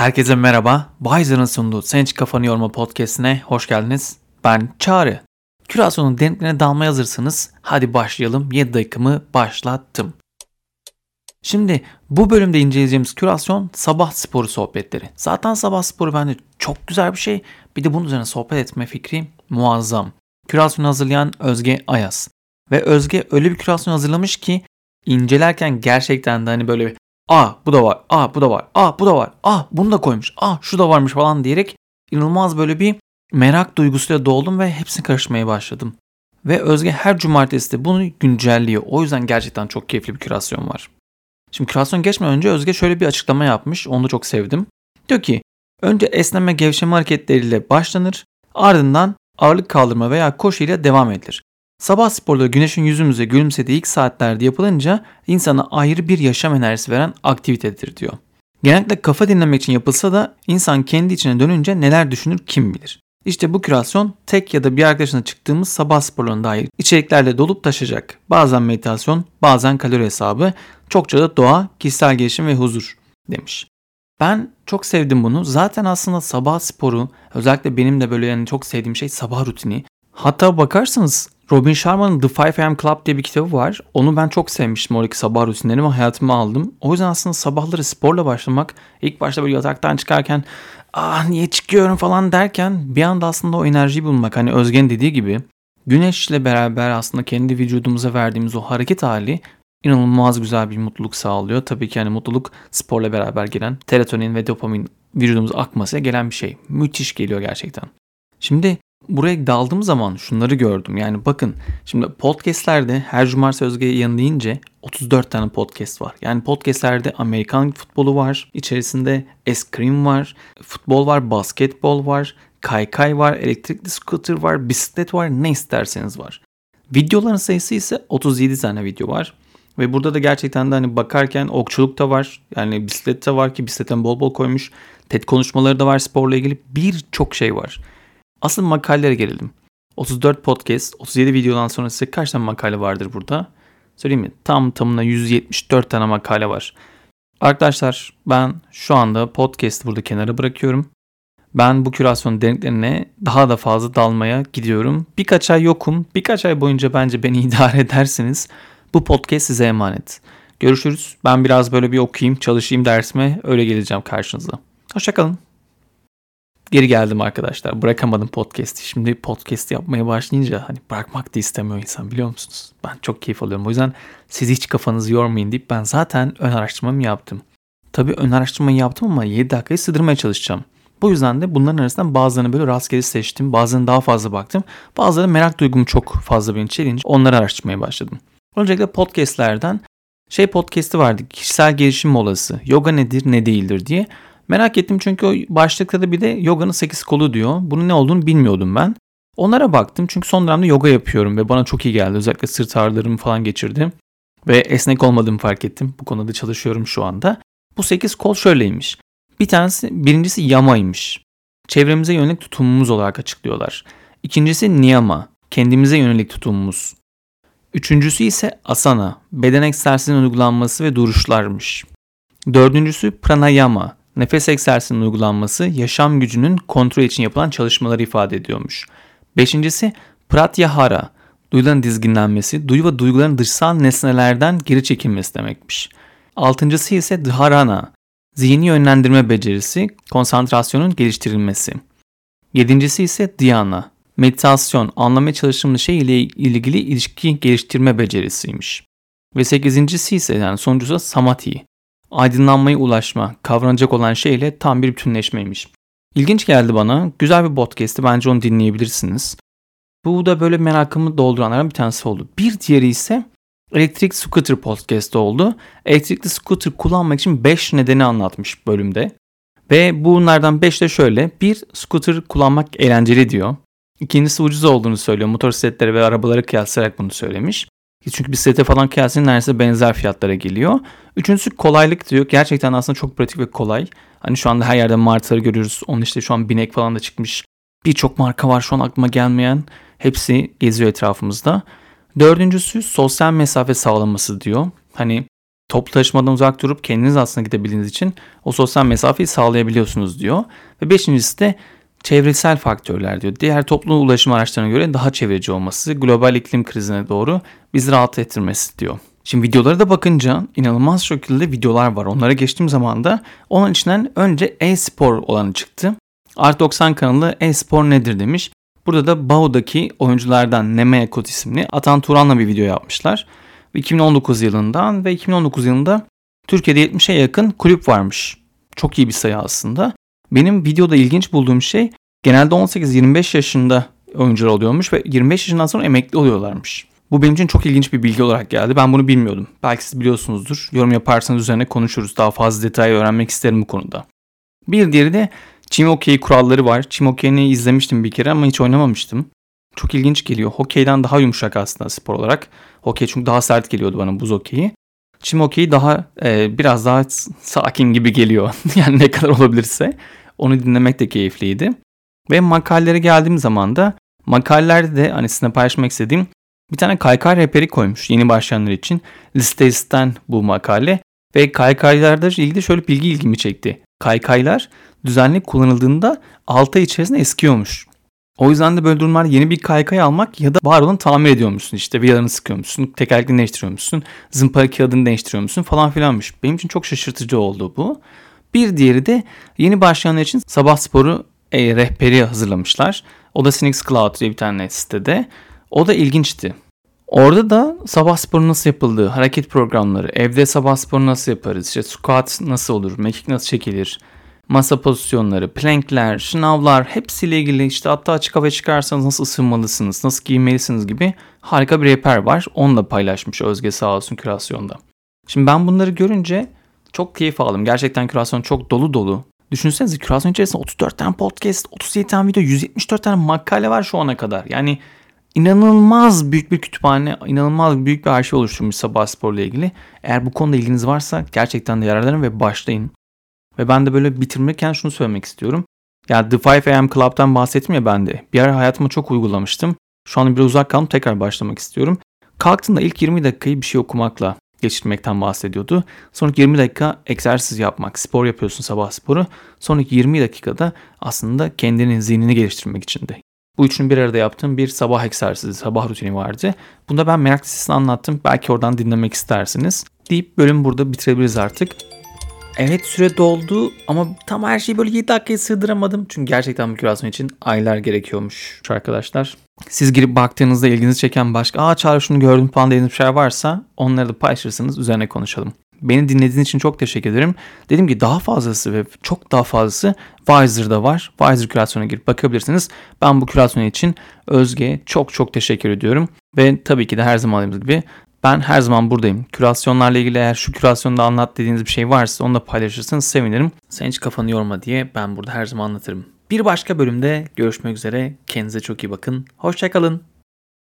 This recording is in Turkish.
Herkese merhaba. Bayzer'ın sunduğu Sen Hiç Kafanı Yorma podcastine hoş geldiniz. Ben Çağrı. Kürasyonun derinliklerine dalmaya hazırsanız hadi başlayalım. 7 dakikamı başlattım. Şimdi bu bölümde inceleyeceğimiz kürasyon sabah sporu sohbetleri. Zaten sabah sporu bence çok güzel bir şey. Bir de bunun üzerine sohbet etme fikri muazzam. Kürasyonu hazırlayan Özge Ayas. Ve Özge öyle bir kürasyon hazırlamış ki incelerken gerçekten de hani böyle Aa bu da var. Aa bu da var. Aa bu da var. Aa bunu da koymuş. Aa şu da varmış falan diyerek inanılmaz böyle bir merak duygusuyla doldum ve hepsini karışmaya başladım. Ve Özge her cumartesi de bunu güncelliyor. O yüzden gerçekten çok keyifli bir kürasyon var. Şimdi kürasyon geçmeden önce Özge şöyle bir açıklama yapmış. Onu da çok sevdim. Diyor ki önce esneme gevşeme hareketleriyle başlanır. Ardından ağırlık kaldırma veya koşu ile devam edilir. Sabah sporları güneşin yüzümüze gülümsediği ilk saatlerde yapılınca insana ayrı bir yaşam enerjisi veren aktivitedir diyor. Genellikle kafa dinlemek için yapılsa da insan kendi içine dönünce neler düşünür kim bilir. İşte bu kürasyon tek ya da bir arkadaşına çıktığımız sabah sporlarına dair içeriklerle dolup taşacak. Bazen meditasyon, bazen kalori hesabı, çokça da doğa, kişisel gelişim ve huzur demiş. Ben çok sevdim bunu. Zaten aslında sabah sporu özellikle benim de böyle yani çok sevdiğim şey sabah rutini. Hatta bakarsanız Robin Sharma'nın The 5 AM Club diye bir kitabı var. Onu ben çok sevmiştim oradaki sabah rutinlerini ve hayatıma aldım. O yüzden aslında sabahları sporla başlamak ilk başta böyle yataktan çıkarken ah niye çıkıyorum falan derken bir anda aslında o enerjiyi bulmak. Hani Özgen dediği gibi güneşle beraber aslında kendi vücudumuza verdiğimiz o hareket hali inanılmaz güzel bir mutluluk sağlıyor. Tabii ki hani mutluluk sporla beraber gelen serotonin ve dopamin vücudumuza akmasıyla gelen bir şey. Müthiş geliyor gerçekten. Şimdi buraya daldığım zaman şunları gördüm. Yani bakın şimdi podcastlerde her cumartesi Özge yayın deyince 34 tane podcast var. Yani podcastlerde Amerikan futbolu var. içerisinde eskrim var. Futbol var, basketbol var. Kaykay var, elektrikli scooter var, bisiklet var, ne isterseniz var. Videoların sayısı ise 37 tane video var. Ve burada da gerçekten de hani bakarken okçuluk da var. Yani bisiklet de var ki bisikletten bol bol koymuş. TED konuşmaları da var sporla ilgili. Birçok şey var. Asıl makalelere gelelim. 34 podcast, 37 videodan sonra size kaç tane makale vardır burada? Söyleyeyim mi? Tam tamına 174 tane makale var. Arkadaşlar ben şu anda podcast'ı burada kenara bırakıyorum. Ben bu kürasyon derinliklerine daha da fazla dalmaya gidiyorum. Birkaç ay yokum. Birkaç ay boyunca bence beni idare edersiniz. Bu podcast size emanet. Görüşürüz. Ben biraz böyle bir okuyayım, çalışayım dersime. Öyle geleceğim karşınıza. Hoşçakalın. Geri geldim arkadaşlar. Bırakamadım podcast'i. Şimdi podcast yapmaya başlayınca hani bırakmak da istemiyor insan biliyor musunuz? Ben çok keyif alıyorum. O yüzden siz hiç kafanızı yormayın deyip ben zaten ön araştırmamı yaptım. Tabii ön araştırmayı yaptım ama 7 dakikayı sığdırmaya çalışacağım. Bu yüzden de bunların arasından bazılarını böyle rastgele seçtim. Bazılarını daha fazla baktım. Bazıları merak duygum çok fazla beni çelince onları araştırmaya başladım. Öncelikle podcastlerden şey podcast'i vardı. Kişisel gelişim molası. Yoga nedir ne değildir diye. Merak ettim çünkü o başlıkta da bir de yoganın 8 kolu diyor. Bunun ne olduğunu bilmiyordum ben. Onlara baktım çünkü son dönemde yoga yapıyorum ve bana çok iyi geldi. Özellikle sırt ağrılarımı falan geçirdim. Ve esnek olmadığımı fark ettim. Bu konuda çalışıyorum şu anda. Bu 8 kol şöyleymiş. Bir tanesi birincisi yamaymış. Çevremize yönelik tutumumuz olarak açıklıyorlar. İkincisi niyama. Kendimize yönelik tutumumuz. Üçüncüsü ise asana. Beden egzersizinin uygulanması ve duruşlarmış. Dördüncüsü pranayama nefes egzersizinin uygulanması yaşam gücünün kontrol için yapılan çalışmaları ifade ediyormuş. Beşincisi pratyahara, duyuların dizginlenmesi, duyu ve duyguların dışsal nesnelerden geri çekilmesi demekmiş. Altıncısı ise dharana, zihni yönlendirme becerisi, konsantrasyonun geliştirilmesi. Yedincisi ise dhyana, meditasyon, anlamaya çalıştığımız şey ile ilgili ilişki geliştirme becerisiymiş. Ve sekizincisi ise yani sonuncusu samadhi, aydınlanmaya ulaşma, kavranacak olan şeyle tam bir bütünleşmeymiş. İlginç geldi bana. Güzel bir podcast'ti. Bence onu dinleyebilirsiniz. Bu da böyle merakımı dolduranlardan bir tanesi oldu. Bir diğeri ise Elektrik Scooter podcast oldu. Elektrikli scooter kullanmak için 5 nedeni anlatmış bölümde. Ve bunlardan 5 de şöyle. Bir, scooter kullanmak eğlenceli diyor. İkincisi ucuz olduğunu söylüyor. Motosikletlere ve arabaları kıyaslayarak bunu söylemiş. Çünkü bisiklete falan kıyaslayın neredeyse benzer fiyatlara geliyor. Üçüncüsü kolaylık diyor. Gerçekten aslında çok pratik ve kolay. Hani şu anda her yerde martıları görüyoruz. Onun işte şu an binek falan da çıkmış. Birçok marka var şu an aklıma gelmeyen. Hepsi geziyor etrafımızda. Dördüncüsü sosyal mesafe sağlaması diyor. Hani toplu taşımadan uzak durup kendiniz aslında gidebildiğiniz için o sosyal mesafeyi sağlayabiliyorsunuz diyor. Ve beşincisi de çevresel faktörler diyor. Diğer toplu ulaşım araçlarına göre daha çevreci olması, global iklim krizine doğru bizi rahat ettirmesi diyor. Şimdi videolara da bakınca inanılmaz şekilde videolar var. Onlara geçtiğim zaman da onun içinden önce e-spor olanı çıktı. Art 90 kanalı e-spor nedir demiş. Burada da Bao'daki oyunculardan Neme Ekot isimli Atan Turan'la bir video yapmışlar. 2019 yılından ve 2019 yılında Türkiye'de 70'e yakın kulüp varmış. Çok iyi bir sayı aslında. Benim videoda ilginç bulduğum şey genelde 18-25 yaşında oyuncular oluyormuş ve 25 yaşından sonra emekli oluyorlarmış. Bu benim için çok ilginç bir bilgi olarak geldi. Ben bunu bilmiyordum. Belki siz biliyorsunuzdur. Yorum yaparsanız üzerine konuşuruz. Daha fazla detay öğrenmek isterim bu konuda. Bir diğeri de Çim Okey kuralları var. Çim Okey'ini izlemiştim bir kere ama hiç oynamamıştım. Çok ilginç geliyor. Hokeyden daha yumuşak aslında spor olarak. Hokey çünkü daha sert geliyordu bana buz hokeyi. Çim hokeyi daha e, biraz daha sakin gibi geliyor. yani ne kadar olabilirse. Onu dinlemek de keyifliydi. Ve makalelere geldiğim zaman da makalelerde de hani sizinle paylaşmak istediğim bir tane kaykay rehberi koymuş yeni başlayanlar için. Listes'ten bu makale. Ve kaykaylarla ilgili şöyle bilgi ilgimi çekti. Kaykaylar düzenli kullanıldığında 6 ay içerisinde eskiyormuş. O yüzden de böyle durumlar yeni bir kaykay almak ya da var olanı tamir ediyormuşsun. İşte vidalarını sıkıyormuşsun, tekerleklerini değiştiriyormuşsun, zımpara kağıdını değiştiriyormuşsun falan filanmış. Benim için çok şaşırtıcı oldu bu. Bir diğeri de yeni başlayanlar için sabah sporu e, rehberi hazırlamışlar. O da Cynics Cloud diye bir tane sitede. O da ilginçti. Orada da sabah sporu nasıl yapıldığı, hareket programları, evde sabah sporu nasıl yaparız, işte squat nasıl olur, mekik nasıl çekilir, masa pozisyonları, plankler, şınavlar hepsiyle ilgili işte hatta açık hava çıkarsanız nasıl ısınmalısınız, nasıl giyinmelisiniz gibi harika bir rehber var. Onu da paylaşmış Özge sağ olsun kürasyonda. Şimdi ben bunları görünce çok keyif aldım. Gerçekten kürasyon çok dolu dolu. Düşünsenize kürasyon içerisinde 34 tane podcast, 37 tane video, 174 tane makale var şu ana kadar. Yani inanılmaz büyük bir kütüphane, inanılmaz büyük bir arşiv oluşturmuş sabah sporla ilgili. Eğer bu konuda ilginiz varsa gerçekten de yararlanın ve başlayın. Ve ben de böyle bitirmekten şunu söylemek istiyorum. Ya The 5 AM Club'dan bahsettim ya ben de. Bir ara hayatıma çok uygulamıştım. Şu an bir uzak kaldım tekrar başlamak istiyorum. Kalktığında ilk 20 dakikayı bir şey okumakla geçirmekten bahsediyordu. Sonraki 20 dakika egzersiz yapmak, spor yapıyorsun sabah sporu. Sonraki 20 dakikada aslında kendinin zihnini geliştirmek içindi. Bu üçünü bir arada yaptığım bir sabah egzersizi, sabah rutini vardı. Bunda ben merak listesini anlattım. Belki oradan dinlemek istersiniz. Deyip bölümü burada bitirebiliriz artık. Evet süre doldu ama tam her şeyi böyle 7 dakikaya sığdıramadım. Çünkü gerçekten kürasyon için aylar gerekiyormuş arkadaşlar. Siz girip baktığınızda ilginizi çeken başka aa Çağrı şunu gördüm falan dediğiniz bir şey varsa onları da paylaşırsanız üzerine konuşalım. Beni dinlediğiniz için çok teşekkür ederim. Dedim ki daha fazlası ve çok daha fazlası Wiser'da var. Wiser kürasyona girip bakabilirsiniz. Ben bu kürasyon için Özge'ye çok çok teşekkür ediyorum. Ve tabii ki de her zaman gibi ben her zaman buradayım. Kürasyonlarla ilgili eğer şu kürasyonda anlat dediğiniz bir şey varsa onu da paylaşırsanız sevinirim. Sen hiç kafanı yorma diye ben burada her zaman anlatırım. Bir başka bölümde görüşmek üzere. Kendinize çok iyi bakın. Hoşçakalın.